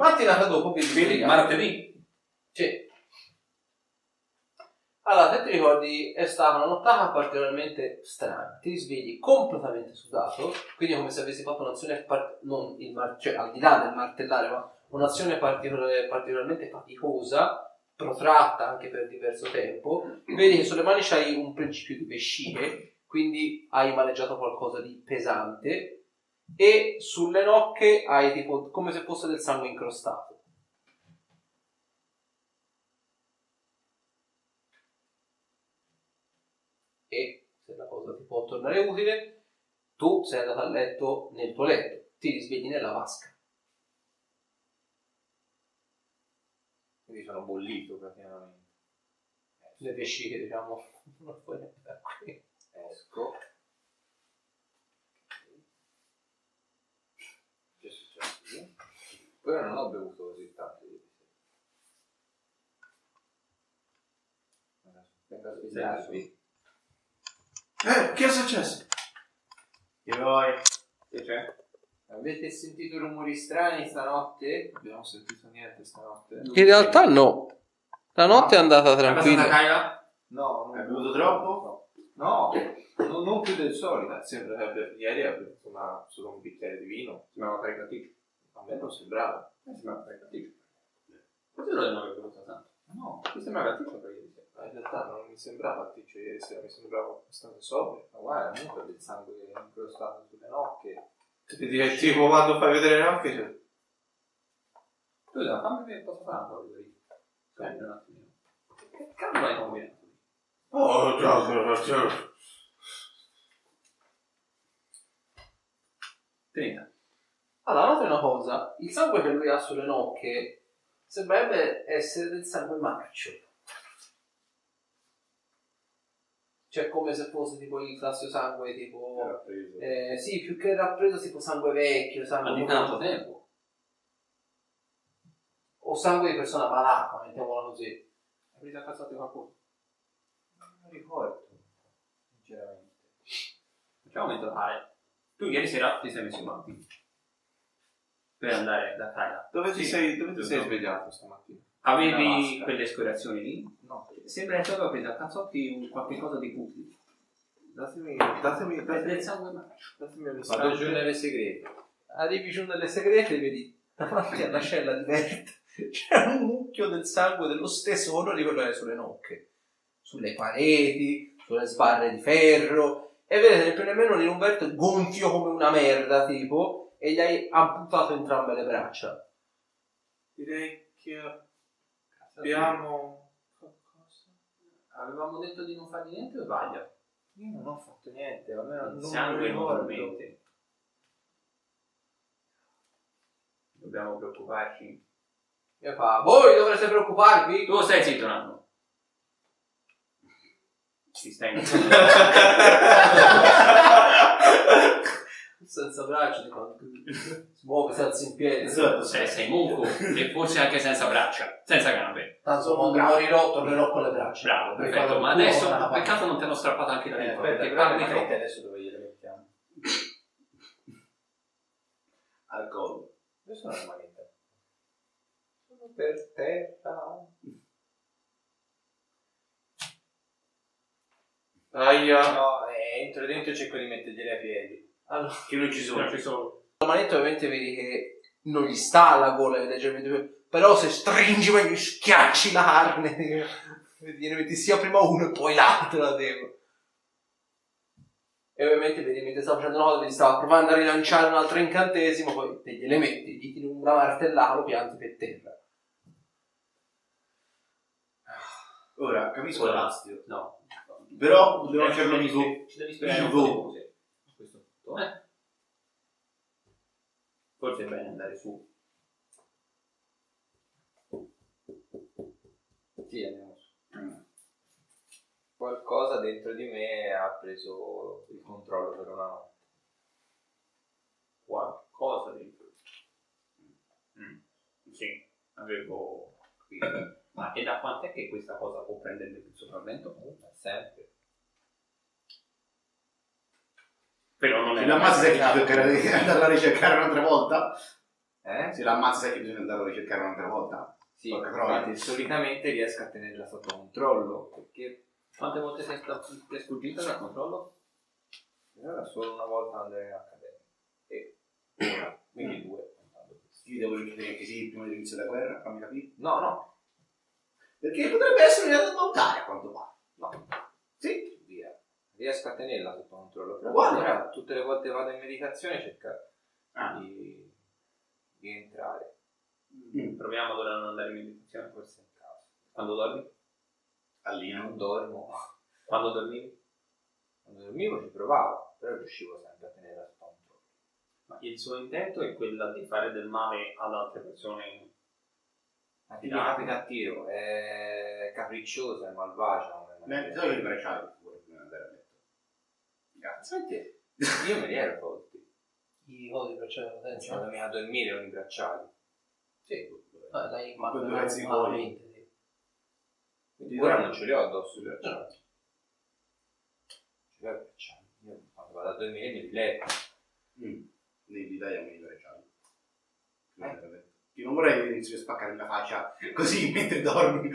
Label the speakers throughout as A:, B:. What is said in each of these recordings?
A: Mattinata dopo
B: Quindi
A: sveglia.
B: martedì.
A: Sì. Allora, se ti ricordi, è stata una nottata particolarmente strana. Ti svegli completamente sudato, quindi come se avessi fatto un'azione, par- non il mar- cioè al di là del martellare, ma un'azione particolare- particolarmente faticosa, protratta anche per diverso tempo. Vedi che sulle mani c'hai un principio di vesciche, quindi hai maneggiato qualcosa di pesante, e sulle nocche hai tipo come se fosse del sangue incrostato. e se la cosa ti può tornare utile, tu sei andato a letto nel tuo letto, ti risvegli nella vasca.
C: Quindi sono bollito praticamente.
A: Le vesciche, diciamo, non puoi da qui.
C: Esco. Che è successo qui? Poi non ho bevuto così tanto ieri sera.
D: Eh, che è successo?
C: Che vuoi? Che c'è? Avete sentito rumori strani stanotte?
D: Abbiamo sentito niente stanotte.
A: In realtà no, la notte è andata tranquilla.
B: Kyla?
C: No, non
D: Hai bevuto troppo?
C: No, non, non più del solito.
D: Sembra che abbia- ieri ha bevuto solo un bicchiere di vino.
B: Sembrava caricaticcio.
D: A me non sembrava.
B: Eh, sembrava caricaticcio. Così lo non avevo bevuto tanto.
C: No,
B: Mi sembrava ticcio per ieri sera.
D: Ma in realtà non mi sembrava ticcio ieri sera, mi sembrava abbastanza sobrio.
C: ma guarda, comunque del sangue incrostato sulle nocche.
D: Ti direi tipo quando fai vedere le nocche cioè,
B: Scusa, fammi vedere cosa fa un vedere. Prendi un attimino. Che cavolo hai combinato?
D: Oh, già, già.
B: Trenta.
A: Allora, nota una cosa, il sangue che lui ha sulle nocche sembrerebbe essere del sangue marcio. Cioè come se fosse tipo il classico sangue tipo... Eh, sì, più che rappreso tipo sangue vecchio, sangue
B: Ma di tanto tempo.
A: o sangue di persona malata, mettiamola così.
B: Hai preso a cazzate qualcuno?
C: Non ricordo, sinceramente.
B: Facciamo un totale. Tu ieri sera ti sei messo in avanti. Per andare da Kyla.
D: Dove ti
B: Sì.
D: sei, dove ti sei svegliato stamattina?
B: Avevi quelle escoriazioni lì?
C: No,
B: Sembra che tu avevi preso a cazzotti un qualche cosa di pubblico.
D: Datemi, datemi, datemi,
B: sangue marcio.
D: datemi un
C: vado giù
D: istante.
C: nelle segrete.
A: Arrivi giù nelle segrete e vedi davanti alla cella di Bert c'è un mucchio del sangue dello stesso colore di quello che è sulle nocche, sulle pareti, sulle sbarre di ferro. E vedete primo nemmeno di Umberto gonfio come una merda, tipo, e gli hai amputato entrambe le braccia.
D: Direi che abbiamo qualcosa.
B: Avevamo detto di non fargli niente o sbaglio?
C: Io non ho fatto niente, almeno non
B: sangue normalmente. Dobbiamo preoccuparci.
A: E fa, voi dovreste preoccuparvi?
B: Tu stai zitto un attimo. Ci stai
A: Senza braccia, muove, si alza in piedi.
D: Esatto,
B: sei, sei muco e forse anche senza braccia, senza gambe.
A: Tanto quando morirò tornerò con le braccia.
B: Bravo,
A: Per
B: perfetto. Ma adesso, peccato non te l'ho strappato anche da
C: Eh,
B: dentro. perché
C: guarda
B: parli
C: le
B: troppo.
C: adesso dove gliele mettiamo?
D: Al collo.
C: Dove sono le manette? Sono per terra.
D: Aia.
C: No, eh, entro dentro e cerco di mettergliele ai piedi.
A: Allora,
D: Che non ci sono.
B: Non ci sono.
A: la manetta ovviamente vedi che non gli sta alla gola, leggermente, però se stringi e gli schiacci la carne, vedi, ne metti sia prima uno e poi l'altro la devo. E ovviamente vedi, mentre stava facendo una cosa, vedi, stava provando a rilanciare un altro incantesimo, poi te gliele metti, gli tiri una martellata, lo pianti per terra.
D: Ora, capisco
B: Ora.
D: l'astio.
B: No.
D: Però devo
B: devi-
D: vivo.
B: Ci devi spiegare un
D: Vivo.
B: Di punto, eh? Forse è bene andare su.
C: Sì, andiamo su. Qualcosa dentro di me ha preso il controllo per una notte.
B: Qualcosa dentro. Mm. Sì, avevo capito. Ma e da quant'è che questa cosa può prendere il sopravvento?
C: Sempre.
B: Però non è
E: La mazza sei che toccherà di andarla a ricercare un'altra volta?
C: Eh?
E: Se la ammazza sai che bisogna andarlo a ricercare un'altra volta.
C: Sì, infatti solitamente riesco a tenerla sotto controllo, perché
B: Quante volte sei, sta- ti è sfuggita dal controllo?
C: era solo una volta andare in accademia. E una, quindi due. contando questo.
E: Io devo richiedere anche sì prima dell'inizio della guerra, fammi capire.
C: No, no,
E: Perché potrebbe essere da valutare a quanto pare.
C: no. Sì. Riesco a tenerla sotto controllo. Però
E: Uguale.
C: ora tutte le volte che vado in meditazione cerco
E: Ah.
C: di, di entrare.
E: Mm.
B: Proviamo ad ora a non andare in meditazione.
C: Forse in caso.
B: Quando dormi?
E: Allina.
C: Non dormo.
B: Quando dormivi?
C: Quando dormivo ci provavo, però riuscivo sempre a tenerla sotto controllo.
B: Ma il suo intento è quello di fare del male ad altre persone.
C: Ma ti capita a tiro, è capricciosa, è malvagia. non è
E: Ne
C: malvagia.
E: do i bracciali per favore prima di andare a letto.
C: Senti, io me li ero tolti.
A: I codi per c'è la potenza.
C: Quando mi a dormire con i bracciali.
A: Sì. Ah, dai, ma
E: due
A: ma-
E: pezzi.
C: Quindi ora non ce li ho addosso i bracciali.
A: No.
C: Ce li ho i bracciali. Io quando vado a dormire mi li letto.
E: Mm. Devi darmi i bracciali. Letto. Io non vorrei che inizi a spaccarmi la faccia così mentre dormi.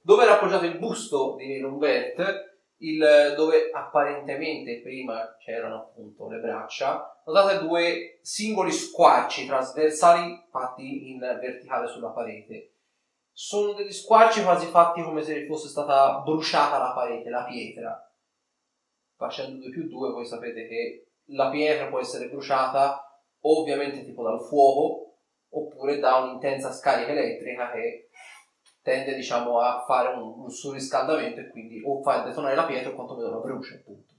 A: Dove era appoggiato il busto di Nirunbert, il, dove apparentemente prima c'erano appunto le braccia, notate due singoli squarci trasversali fatti in verticale sulla parete. Sono degli squarci quasi fatti come se fosse stata bruciata la parete, la pietra. Facendo 2 più 2 voi sapete che la pietra può essere bruciata ovviamente tipo dal fuoco oppure da un'intensa scarica elettrica che tende diciamo a fare un, un surriscaldamento e quindi o fa detonare la pietra o quantomeno la brucia appunto.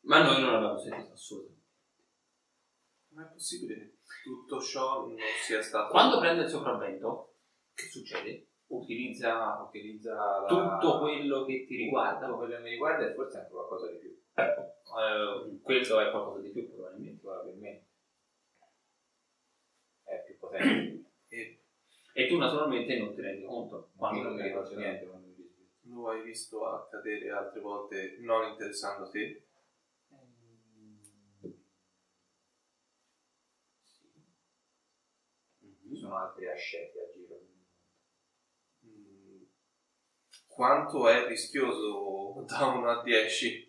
B: Ma noi non l'abbiamo sentito assolutamente.
D: Ma è possibile che tutto ciò non sia stato...
B: Quando prende il sopravvento, che succede? Utilizza
C: Utilizza la...
B: tutto quello che ti riguarda.
C: Tutto quello che mi riguarda e forse anche qualcosa di più.
B: Eh, questo è qualcosa di più probabilmente.
C: Probabilmente. È più potente.
D: E
B: tu naturalmente non ti rendi conto.
C: Quando non mi
B: lo
C: ricordo
B: vedi.
C: niente
D: lo hai visto accadere altre volte non interessando te?
C: Ci sono altri asceti a giro.
D: Mm, Quanto è rischioso da 1 a 10?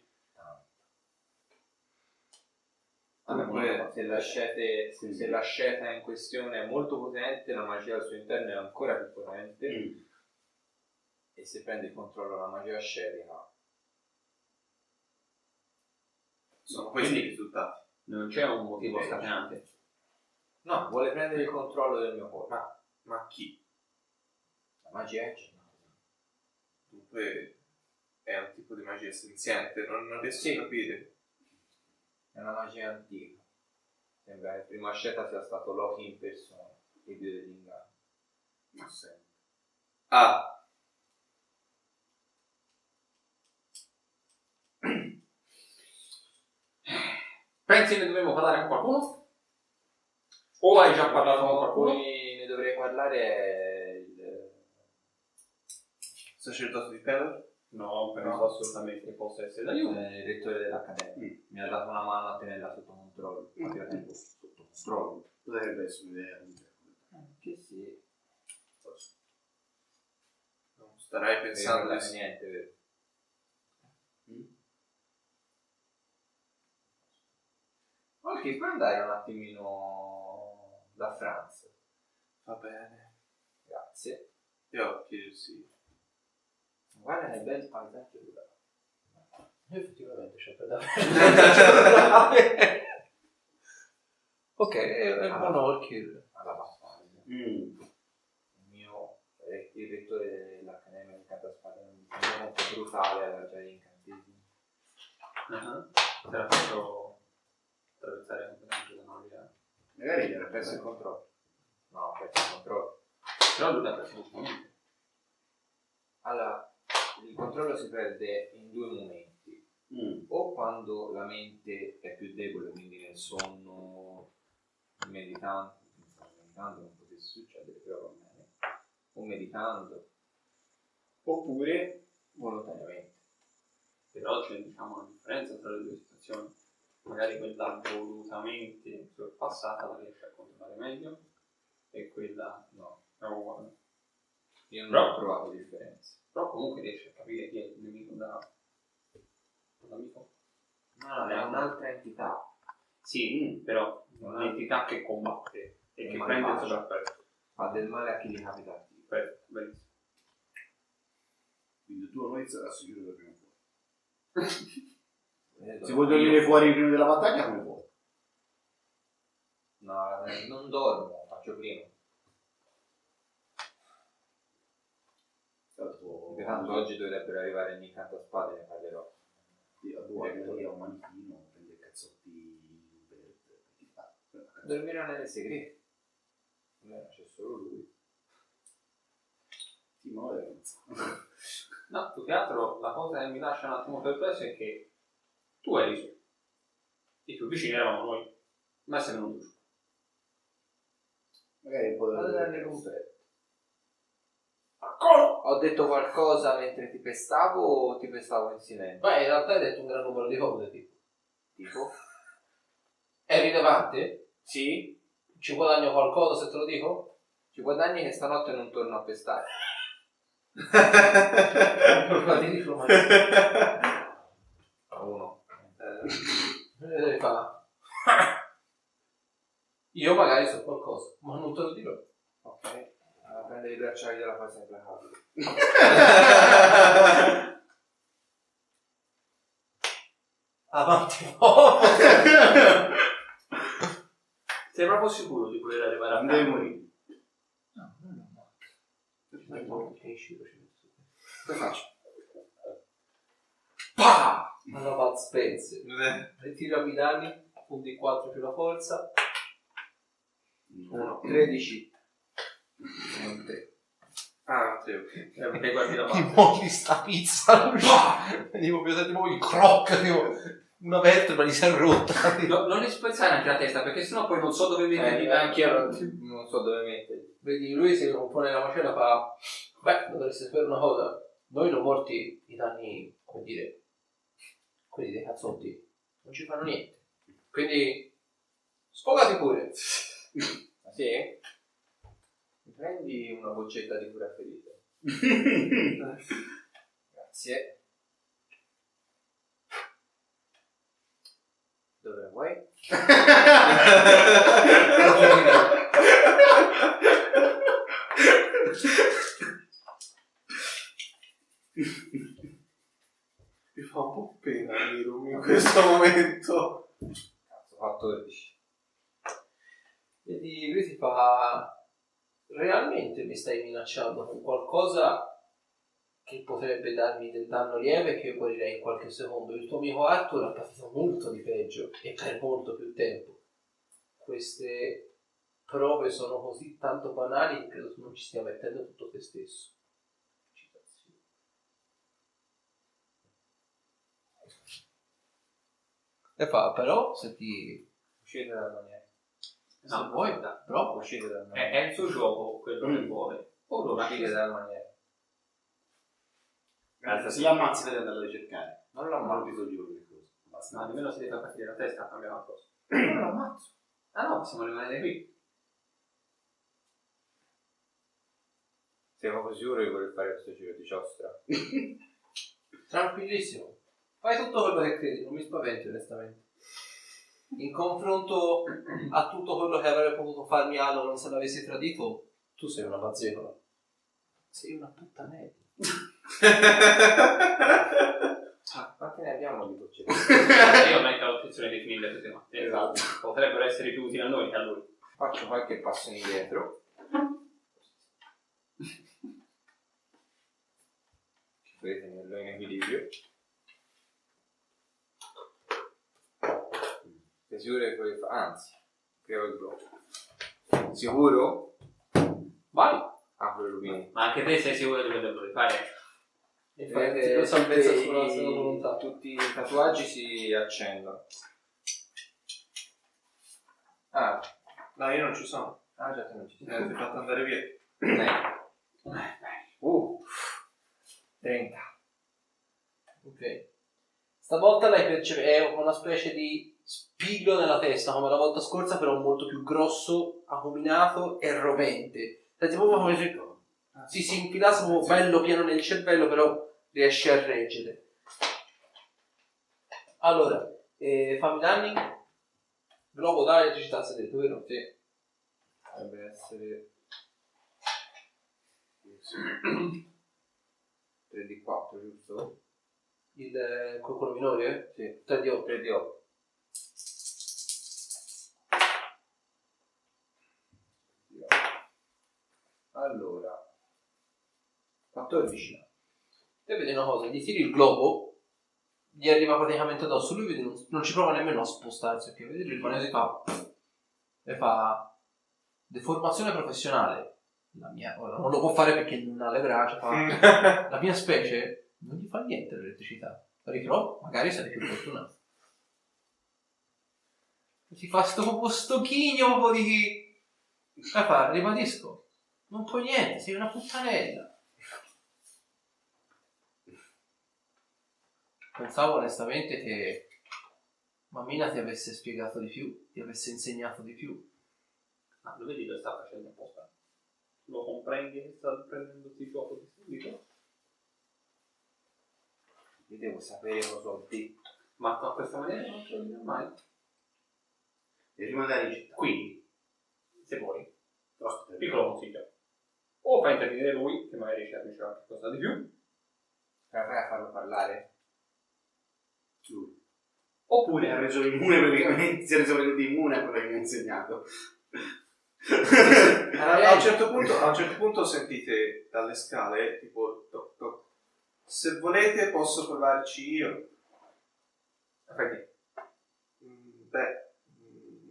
C: Dunque, se l'ascete, se, se l'asceta in questione è molto potente, la magia al suo interno è ancora più potente
E: Mm.
C: e se prende il controllo della magia ascetica
D: Sono questi i risultati.
B: Non c'è un motivo scatenante.
C: no, vuole prendere il controllo del mio corpo.
D: Ma, ma chi?
C: La magia è.
D: Dunque è un tipo di magia senziente, non, non riesco
C: Sì.
D: a capire.
C: È una magia antica. Sembra che il primo asceta sia stato Loki in persona, il dio dell'inganno.
E: Ma sempre.
D: Ah,
B: Pensi ne dovremmo parlare con qualcuno? O hai già parlato con qualcuno?
C: ne dovrei parlare il...
D: sacerdote di Pelor?
B: No, penso
C: No.
B: assolutamente che possa essere d'aiuto.
C: eh, il rettore dell'accademia.
E: Mm.
C: Mi ha dato una mano a tenerla sotto controllo. La tengo sotto controllo.
E: Potrebbe essere un'idea.
C: Che sì.
D: Non starai
C: Pensando
D: di...
C: niente, vero? Ok, puoi andare un attimino da Franz.
D: Va bene.
C: Grazie.
D: Gli occhi, sì.
C: Guarda che bel paesaggio di là.
A: Effettivamente c'è per davvero. ok, è, è
C: Ah.
A: buono Orchid.
C: Alla battaglia.
E: Mm.
C: Il mio eh, il rettore dell'Accademia del Cantaspade è un un po' brutale alla già incantesimi.
B: Ah, Te l'ha fatto attraversare completamente la magia.
E: Magari gli era
C: perso il controllo. No, perso il controllo.
B: Però lui l'ha preso ultimamente.
C: Allora, il controllo si perde in due momenti.
E: Mm.
C: O quando la mente è più debole, quindi nel sonno, meditando, meditando non potesse succedere, però va bene, o meditando, oppure volontariamente.
B: Però c'è diciamo una differenza tra le due situazioni. magari quella volutamente sorpassata la riesce a controllare meglio e quella
C: No,
B: è uguale.
C: io non
B: Però-
C: ho trovato differenze.
B: Però comunque riesce a capire chi è il nemico da... dall'amico.
C: No, è un'altra entità.
B: Sì, però è un'entità che combatte e che prende il sopravvento.
C: Fa del male a chi gli capita.
B: Perfetto, benissimo.
E: Quindi tu non inizia adesso chiudere prima poi.
C: Vedo.
E: Se vuoi dormire fuori prima della battaglia, come vuoi.
C: No, eh, non dormo, faccio prima.
E: Tanto,
C: oggi dovrebbero arrivare ogni canto a spade e ne parlerò.
E: Sì, a due anni lì a un manichino, prende cazzotti verde. Ti fa.
C: Dormirò nelle segrete. Almeno c'è solo lui.
E: Ma è pensa.
B: No, più che altro la cosa che mi lascia un attimo perplesso è che tu eri su. I tuoi vicini eravamo noi. Ma sei venuto giù.
E: Magari un po'
C: Vado a dargli
E: delle
C: completo. Ho detto qualcosa mentre ti pestavo o ti pestavo in silenzio?
A: Ma in realtà hai detto un gran numero di cose, tipo.
C: Tipo?
A: È rilevante?
C: Sì?
A: Ci guadagno qualcosa se te lo dico?
C: Ci guadagni che stanotte non torno a pestare.
A: Ma ti dico, ma-
C: Uno.
A: Eh, fa. Io magari so qualcosa, ma non te lo dirò.
C: Ok. Allora, prende i bracciali della fase implacabile.
A: Avanti poco.
B: Sei proprio sicuro di voler arrivare a
E: Non devi
B: casa?
E: morire. Come faccio?
A: Pa! Alla Bud Spencer. Ritirami i danni, punti 4 più la forza.
C: 1. 13. Non te.
D: Ah, sì, ok.
B: Eh, Perché guardi la
A: Ti
B: parte.
A: muovi sta pizza. Vedi proprio senti proprio il croc, tipo una vertebra gli si è rotta.
B: No, non gli spezzare anche la testa perché sennò poi non so dove metterli
C: Eh,
B: da
C: anch'io non, so dove metterli.
A: Vedi, lui si compone la macella fa. Beh, dovresti sapere una cosa. Noi non morti i danni, come dire, quelli dei cazzotti, non ci fanno niente. Quindi, sfogati pure.
C: Ma sì? Prendi una boccetta di cura ferite? Grazie. Dove la vuoi?
D: Mi fa un po' pena Mirum in questo momento.
C: Cazzo, 14.
A: Vedi, lui ti fa. Realmente mi stai minacciando con qualcosa che potrebbe darmi del danno lieve che io morirei in qualche secondo. Il tuo amico Arthur ha patito molto di peggio e per molto più tempo. Queste prove sono così tanto banali che credo tu non ci stia mettendo tutto te stesso. E fa, però, se ti...
C: Uscite dal maniere.
A: Se
B: No,
A: vuoi,
B: aspetta.
A: però...
C: Uscite dal
B: È, è il suo gioco quello che vuole. Allora,
C: Uscite dal maniere.
E: Grazie, se l'ammazzi devi andare a ricercare.
C: Non lo ammazzo.
E: di quelle cose. Basta.
B: ma nemmeno si deve far partire la testa a cambiare qualcosa.
C: Non lo ammazzo.
B: Ah no, possiamo rimanere qui.
C: Sei proprio sicuro di voler fare questo giro di ciostra?
A: Tranquillissimo. Fai tutto quello che credi, non mi spaventi onestamente. In confronto a tutto quello che avrebbe potuto farmi Allo non se l'avessi tradito, tu sei una bazzecola. Sei una puttanella.
C: Ah, quante ne abbiamo di boccette?
B: Io non ho l'opzione di finire tutte quante.
E: Esatto.
B: Potrebbero essere più utili a noi che a lui.
C: Faccio qualche passo indietro. Ci potete tenerlo in equilibrio. Sei sicuro che puoi fare? Anzi, creo il blocco. Sicuro?
A: Vai!
C: Apro il rubino.
B: Ma anche te sei sicuro di quello che vuoi fare?
A: Infatti,
C: Vedete,
A: lo salvezza
C: tutti
A: sulla
C: i-
A: sua volontà.
C: Tutti i tatuaggi si accendono. Ah,
D: No, io non ci sono.
C: ah già te non ci
D: Mi avete fatto andare via.
C: sei. Uh, 30.
A: Ok. Stavolta lei percepisce, è una specie di spillo nella testa come la volta scorsa, però molto più grosso, acuminato e rovente. Senti proprio come se si si infilasse proprio bello pieno nel cervello, però riesce a reggere. Allora, eh, fammi danni. Globo da elettricità, si è detto, vero? Sì.
C: Dovrebbe essere 3 di 4, giusto?
A: Il, eh, quello minore?
C: Sì.
A: 3 di 8.
C: 3 di 8. Allora, 14.
A: Te vedi una cosa, gli tiri il globo, gli arriva praticamente addosso, lui vedi, non, non ci prova nemmeno a spostarsi, perché vedi lui rimane e fa, e fa deformazione professionale. La mia, ora non lo può fare perché non ha le braccia, fa, la mia specie non gli fa niente l'elettricità. Riprova, magari sarei più fortunato. Si fa sto sto chigno proprio di... E fa, ribadisco, non puoi niente, sei una puttanella. Pensavo onestamente che Mammina ti avesse spiegato di più, ti avesse insegnato di più.
B: Ma lo vedi lo sta facendo apposta? Lo comprendi che sta prendendoti gioco di subito?
C: Io devo sapere cosa ho detto.
B: Ma a questa maniera non ce lo dirò mai.
E: Devi rimanere in città.
B: Quindi, se vuoi,
E: Ospite.
B: piccolo consiglio. O fai intervenire lui, che magari riesce a a qualcosa di più,
C: fai a farlo parlare?
E: Lui. Mi ha
B: oppure
E: reso immune praticamente, si è reso immune a quello che mi ha insegnato.
D: A un, certo punto, a un certo punto sentite dalle scale tipo toc toc. Se volete posso provarci io.
B: che
D: Mm, Beh, mm,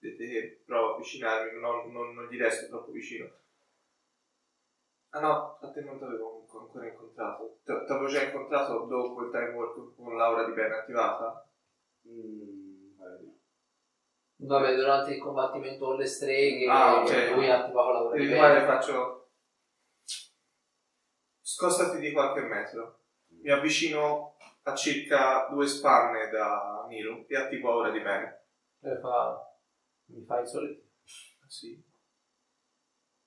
D: vedete che provo a avvicinarmi, non, non, non gli resto troppo vicino. Ah no, a te non ti avevo ancora incontrato. Ti avevo già incontrato dopo il time work con l'aura di Ben attivata.
E: Mm, guarda.
A: Vabbè, durante il combattimento con le streghe,
D: Ah, ok.
A: lui attivava la
D: Devi
A: di bene.
D: faccio... Scostati di qualche metro. Mi avvicino a circa due spanne da Niru e attivo aura di bene.
A: E fa, mi fai i soliti.
D: Ah, Sì.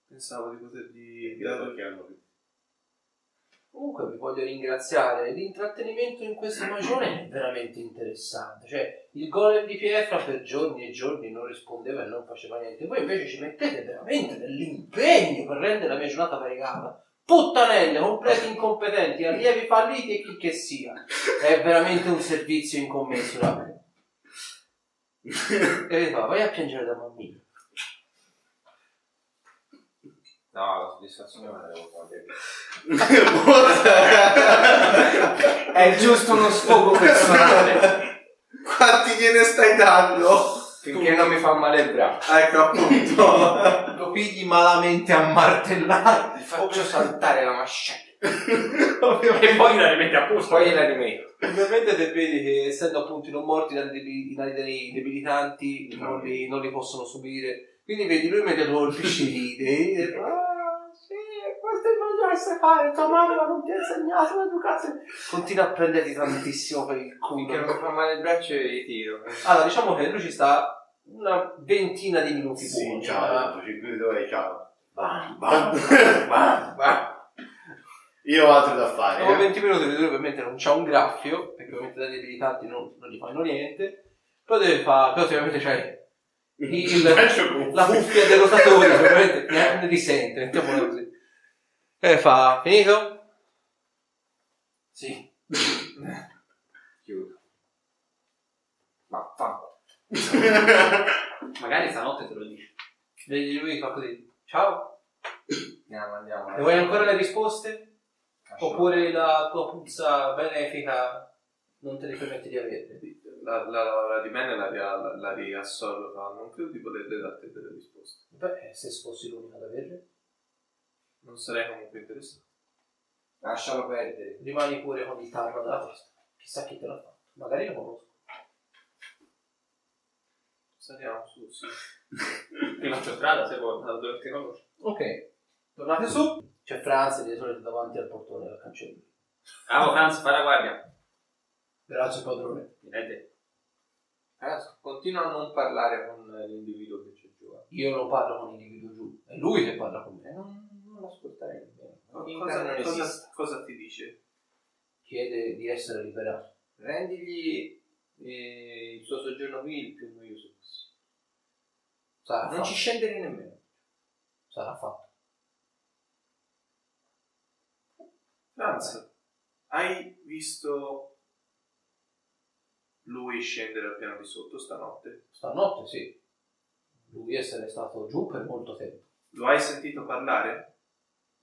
D: Pensavo di potergli
E: Dare perché hanno più.
A: Comunque vi voglio ringraziare, l'intrattenimento in questa magione è veramente interessante, cioè il golem di pietra per giorni e giorni non rispondeva e non faceva niente, voi invece ci mettete veramente dell'impegno per rendere la mia giornata variegata. Puttanelle, completi incompetenti, allievi falliti e chi che sia. È veramente un servizio incommensurabile. E va, vai a piangere da mammina.
C: No, la soddisfazione me la devo togliere.
F: È giusto uno sfogo personale.
D: Quanti gliene stai dando?
F: Finché non mi fa male il braccio.
D: Ecco appunto.
F: Lo pigli malamente a martellare. Gli faccio saltare la mascella.
B: E poi la rimette a posto.
F: Poi la rimetto.
A: Ovviamente te vedi che essendo appunto i non morti i danni debilitanti non li, non li possono subire. Quindi vedi lui mentre colpisce ride e fa, ah sì, questo è il meglio che sai fare, tua mamma non ti ha insegnato l'educazione. Continua a prenderti tantissimo per il
F: Finché non mi
A: culo.
F: fa male il braccio gli tiro.
A: Allora diciamo che lui ci sta una ventina di minuti
E: Sì,
A: buoni.
E: ciao, 5 ore, ciao.
A: Bam,
E: Bam, bam, bam. Io ho altro da fare.
A: Dopo
E: eh.
A: 20 minuti lui ovviamente non c'ha un graffio, perché ovviamente dai debilitanti non, non gli fanno niente. Poi deve fare, però ovviamente c'hai il, la cuffia dei rotatori, ovviamente ne, ne risente, mettiamola così. E fa, finito? Sì.
F: Chiudo. Ma fa.
B: Magari stanotte te lo dici.
A: Vedi lui fa così, ciao,
F: Andiamo, andiamo.
A: e vuoi ancora le risposte? Oppure la tua puzza benefica non te le permette di averle?
D: La, la, la di bene la, la, la riassorbo, ma non credo di poterle dare delle risposte.
A: Beh, se fossi l'unica ad averle,
D: Non sarei comunque interessato.
F: Lascialo perdere.
A: rimani pure con il tarlo della testa. Chissà chi te l'ha fatto. Magari lo conosco.
D: Saliamo su, sì.
B: Ti faccio strada se vuoi, da dove ti conosci.
A: Ok, tornate su. C'è Franz di solito davanti al portone del cancello.
B: Bravo Franz, fai la guardia.
A: Grazie padrone.
B: Niente.
C: Adesso continua a non parlare con l'individuo che c'è giù. eh.
A: Io non parlo con l'individuo giù, è lui che parla con me.
C: non, non l'ascolterei Finta
D: Cosa, cosa- cosa ti dice?
A: Chiede di essere liberato.
C: Rendigli eh, il suo soggiorno qui il più noioso possibile.
A: Sarà
C: Non
A: fatto.
C: ci scendere nemmeno.
A: Sarà fatto.
D: Franz, hai visto lui scendere al piano di sotto stanotte?
A: Stanotte sì. Lui essere stato giù per molto tempo.
D: Lo hai sentito parlare?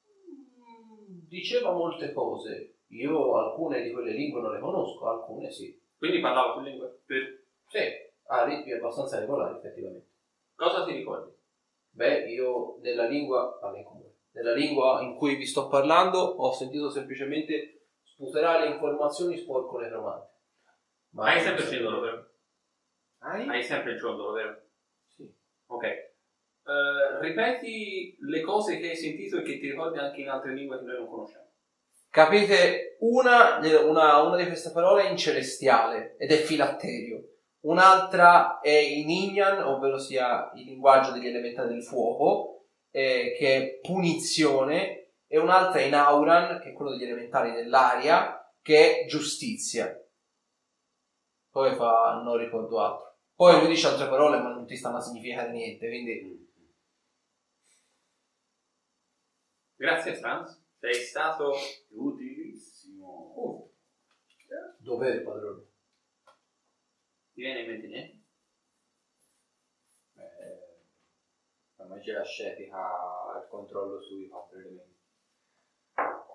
A: Mm, Diceva molte cose. Io alcune di quelle lingue non le conosco, alcune sì.
B: Quindi parlava più lingue.
D: Per-
A: Sì, ha ritmi abbastanza regolari effettivamente.
B: Cosa ti ricordi?
A: Beh, io nella lingua, vabbè, in comune, nella lingua in cui vi sto parlando ho sentito semplicemente sputerare informazioni sporco necromante. Ma
B: Hai sempre il ciondolo, vero?
C: Hai?
B: Hai sempre il ciondolo, vero?
C: Sì.
B: Ok. Eh, ripeti le cose che hai sentito e che ti ricordi anche in altre lingue che noi non conosciamo.
A: Capite una, una, una di queste parole è in celestiale ed è filatterio. Un'altra è in Ignan, ovvero sia il linguaggio degli elementali del fuoco, eh, che è punizione, e un'altra è in Auran, che è quello degli elementali dell'aria, che è giustizia. Poi fa non ricordo altro. Poi lui dice altre parole, ma non ti stanno a significare niente, quindi
B: Grazie Franz, sei stato
E: Utilissimo.
A: dov'è il padrone?
B: ti viene in mente niente?
C: Eh, la magia ascetica ha il controllo sui quattro elementi.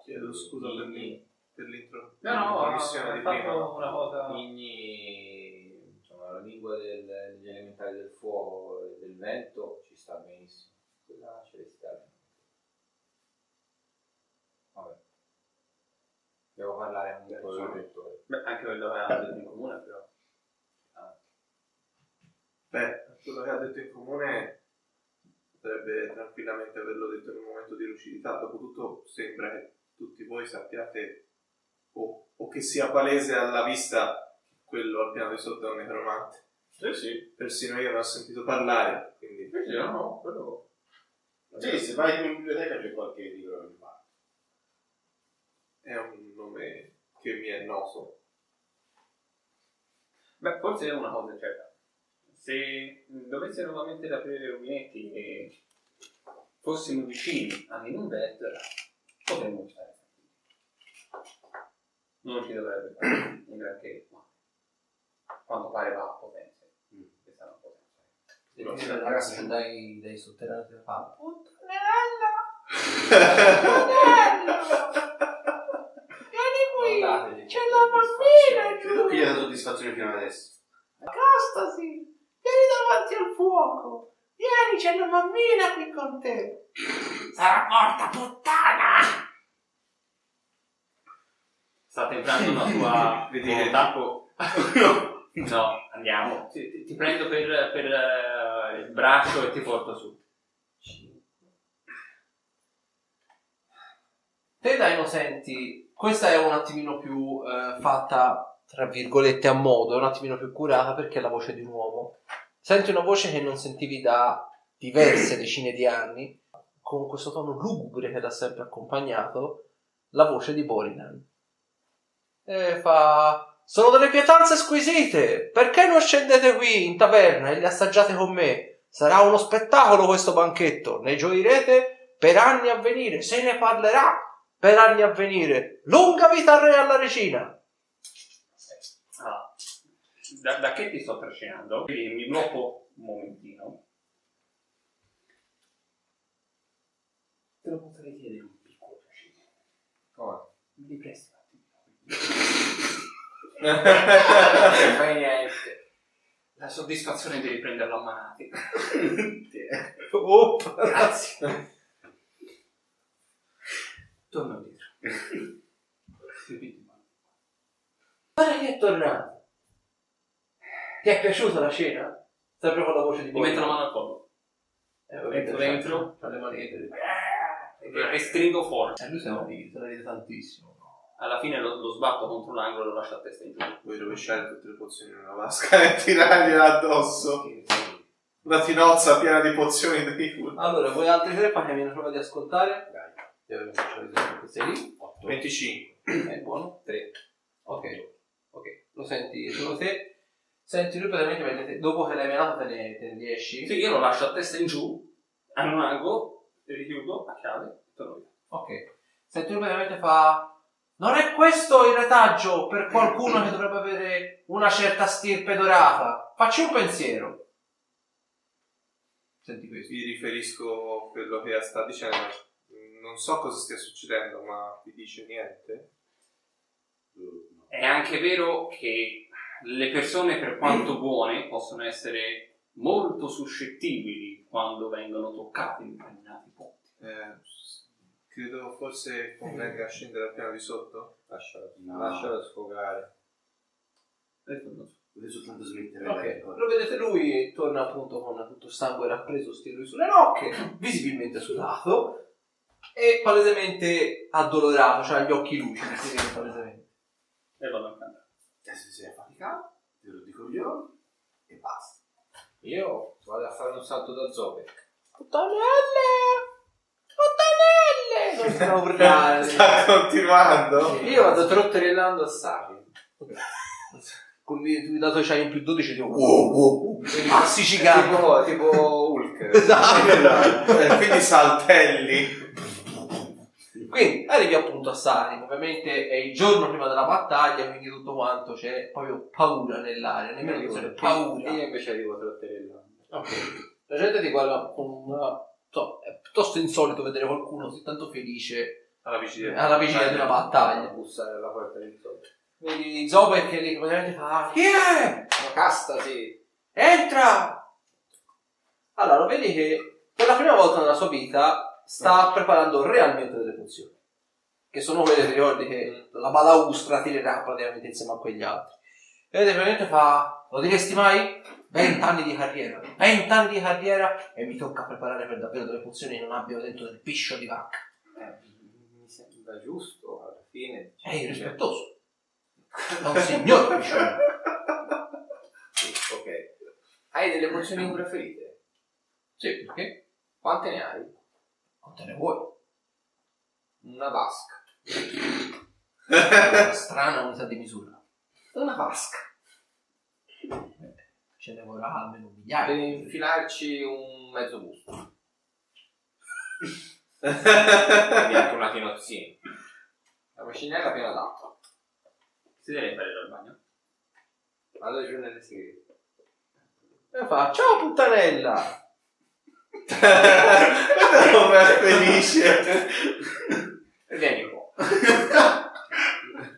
D: Chiedo scusa per, l'in- per l'intro.
B: No, no,
D: la missione di
B: fatto
D: prima.
B: una cosa...
C: Igni, insomma, la lingua del- degli elementali del fuoco e del vento ci sta benissimo. Quella celestiale. Vabbè. Devo parlare con con il rettore.
B: Beh, anche quello che ha detto in comune, però.
D: Beh, quello che ha detto in comune potrebbe tranquillamente averlo detto in un momento di lucidità. Dopotutto sembra che tutti voi sappiate o, o che sia palese alla vista che quello al piano di sotto è un necromante.
B: Sì, sì.
D: Persino io ne ho sentito parlare, quindi
B: Sì, no, no, quello...
E: Sì, se vai in biblioteca c'è qualche libro mi pare.
D: è un nome che mi è noto.
B: Beh, forse è una cosa certa. Se dovesse nuovamente aprire i rubinetti e fossimo vicini a Ninunvet, potremmo stare tranquilli. Non ci dovrebbe fare un granché, ma a quanto pare va a potenze. Questa è una potenza.
A: Sentite ragazzi dai, dai sotterranei della fama.
G: Vieni
C: Guardate,
G: qui, c'è la bambina
E: Credo che gli
G: giù.
E: ha dato soddisfazione fino adesso.
G: Accostasi, vieni davanti al fuoco. Vieni, c'è la bambina qui con te. Sarà morta puttana.
B: Sta temprando la tua
D: Vedi che-
B: volontà? o- no, andiamo. Ti, ti- ti prendo per, per, eh, il braccio e ti porto su.
A: Te da innocenti, questa è un attimino più eh, fatta, tra virgolette, a modo, è un attimino più curata perché è la voce di un uomo. Senti una voce che non sentivi da diverse decine di anni, con questo tono lugubre che l'ha sempre accompagnato, la voce di Borinan. E fa... Sono delle pietanze squisite! Perché non scendete qui in taverna e le assaggiate con me? Sarà uno spettacolo questo banchetto, ne gioirete per anni a venire, se ne parlerà per anni a venire. Lunga vita al re e alla regina!
B: Allora, da, da che ti sto trascinando? Quindi mi blocco un momentino. Te lo potrei chiedere un piccolo piacere.
C: Come?
B: Mi attimo?
C: Non fai niente.
B: La soddisfazione di riprenderlo a manati.
A: Oop.
B: Grazie. Torno indietro.
A: Guarda che è tornato! Ti è piaciuta la cena? Sempre con la voce di
B: Mi metto la mano al collo.
A: Eh, ovviamente
B: metto dentro.
A: c'ha le manette.
B: E stringo forte.
A: Eh, lui se la ride, se la ride tantissimo.
B: Alla fine lo, lo sbatto contro l'angolo e lo lascio a testa in giù.
D: Vuoi rovesciare tutte le pozioni in una vasca e tirargliela addosso? Una tinozza piena di pozioni di culo.
A: Allora, voi altri tre fatemi una prova di ascoltare. Devo specializzare queste lì.
D: 25.
A: È buono. 3. Ok. Ok. Lo senti solo te. Senti lui praticamente dopo che l'hai menato te ne, te ne riesci.
B: Sì, io lo lascio a testa in giù, a un angolo, e richiudo a chiave e torno via.
A: Ok. Senti lui praticamente fa... Non è questo il retaggio per qualcuno che dovrebbe avere una certa stirpe dorata. Facci un pensiero. Senti questo.
D: Vi riferisco a quello che sta dicendo. Non so cosa stia succedendo, ma vi dice niente?
B: È anche vero che le persone, per quanto buone, possono essere molto suscettibili quando vengono toccate in determinati punti.
D: Eh, credo forse convenga scendere al piano di sotto.
C: Lascialo,
E: No.
C: lascialo sfogare.
E: Potete soltanto smettere
A: Ok, lo vedete lui torna appunto con tutto il sangue rappreso stiro sulle nocche, visibilmente sudato e palesemente addolorato, cioè gli occhi lucidi, si vede palesemente.
B: E vado a cantare.
E: Eh, se sei affaticato, te lo dico io e basta.
C: Io vado a fare un salto da Zopek.
A: Puttanelle! Sta a urlare.
D: Sta continuando?
C: Io vado trotterellando a Sari.
A: Con il dato che c'hai in più 12 tipo wow, wow, massici
C: Tipo, tipo Hulk.
A: Esatto.
D: Eh, Quindi saltelli.
A: Quindi arrivi appunto a Sarim, ovviamente è il giorno prima della battaglia, quindi tutto quanto c'è proprio paura nell'aria, nemmeno tensione, paura.
C: Io invece arrivo trotterellando.
A: Ok. La gente ti guarda con una... so, è piuttosto insolito vedere qualcuno così tanto felice
D: Alla vigilia.
A: alla vigilia di una battaglia.
C: bussare alla porta di Zopek.
A: Vedi Zobek che lì praticamente fa Chi è?
C: Una casta, sì.
A: Entra! Allora, lo vedi che per la prima volta nella sua vita sta preparando realmente delle pozioni. Che sono quelle, ti ricordi, che la balaustra tirerà praticamente insieme a quegli altri. E vedete, praticamente fa, lo diresti mai? 20 anni di carriera. 20 anni di carriera e mi tocca preparare per davvero delle pozioni che non abbiano dentro del piscio di vacca.
C: Eh, mi sembra giusto alla fine.
A: È irrispettoso. È un signor piscio di vacca.
C: Sì, ok. Hai delle pozioni preferite?
A: Sì, perché?
C: Quante ne hai?
A: Quante ne vuoi?
C: Una vasca.
A: Una strana unità di misura.
C: Una vasca.
A: Ce ne vorrà almeno un
C: Per
A: migliaio.
C: infilarci un mezzo busto. Quindi anche una tinozzina. La macinella piena d'acqua.
B: Si deve fare al bagno.
C: Vado giù nelle segrete.
A: E fa, ciao puttanella!
D: Come è felice.
C: E vieni qua.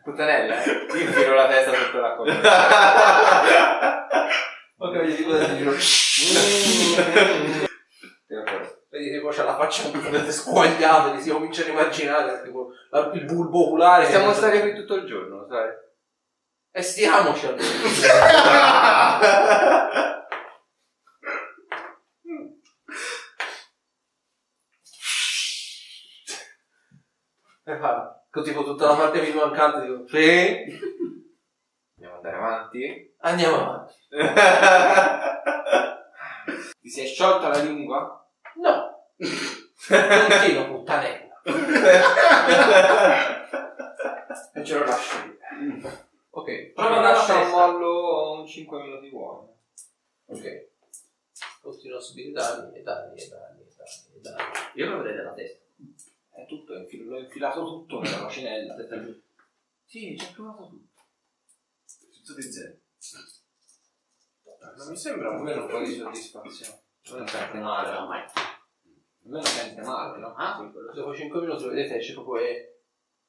C: Puttanella, eh. Ti infilo la testa sotto la coda.
A: Ok, vedi cosa ti giro.
C: Tira fuori.
A: Vedi tipo c'ha la faccia completamente squagliata, ti si cominciano a immaginare tipo, la- il bulbo oculare.
C: Possiamo stare qui tutto il giorno, sai?
A: E stiamoci allora. E fa, così con tutta la parte più mancante dico, sì,
C: Andiamo andare avanti.
A: andiamo avanti.
C: Ti sei sciolta la lingua?
A: No, continua puttanella.
C: E ce lo lascio lì.
A: Ok,
C: Prova a lasciare un mollo un 5 minuti buoni.
A: Ok. Continua a subire danni e danni e danni e danni e danni.
B: Io lo avrei della testa.
A: È tutto, è infil- l'ho infilato tutto nella macinella. Sì, ci ho provato tutto.
E: Tutti zero.
D: Non mi sembra
C: un po' di soddisfazione. Non sente male, no? Almeno sente male, no?
B: Ah.
A: Dopo 5 minuti lo vedete, c'è proprio è,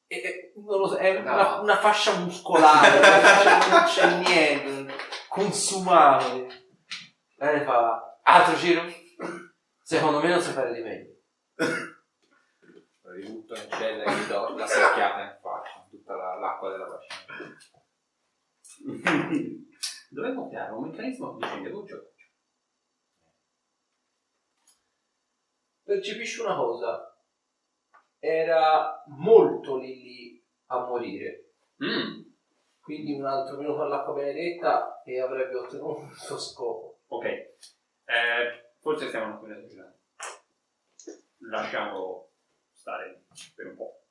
A: è- è- non lo so, è
C: No.
A: una, una fascia muscolare, una fascia- non c'è niente, consumato. E ne fa, altro giro? Secondo me non si fare di meglio.
C: Ributto in cella e gli do la secchiata in faccia, tutta la- l'acqua della bacina.
B: Dovevo creare un meccanismo che dicende voce.
A: percepisci una cosa. Era molto lì lì a morire.
B: Mm,
A: Quindi un altro minuto all'acqua benedetta e avrebbe ottenuto il suo scopo.
B: ok. Eh, forse stiamo un po' esagerando. Lasciamolo stare per un po'.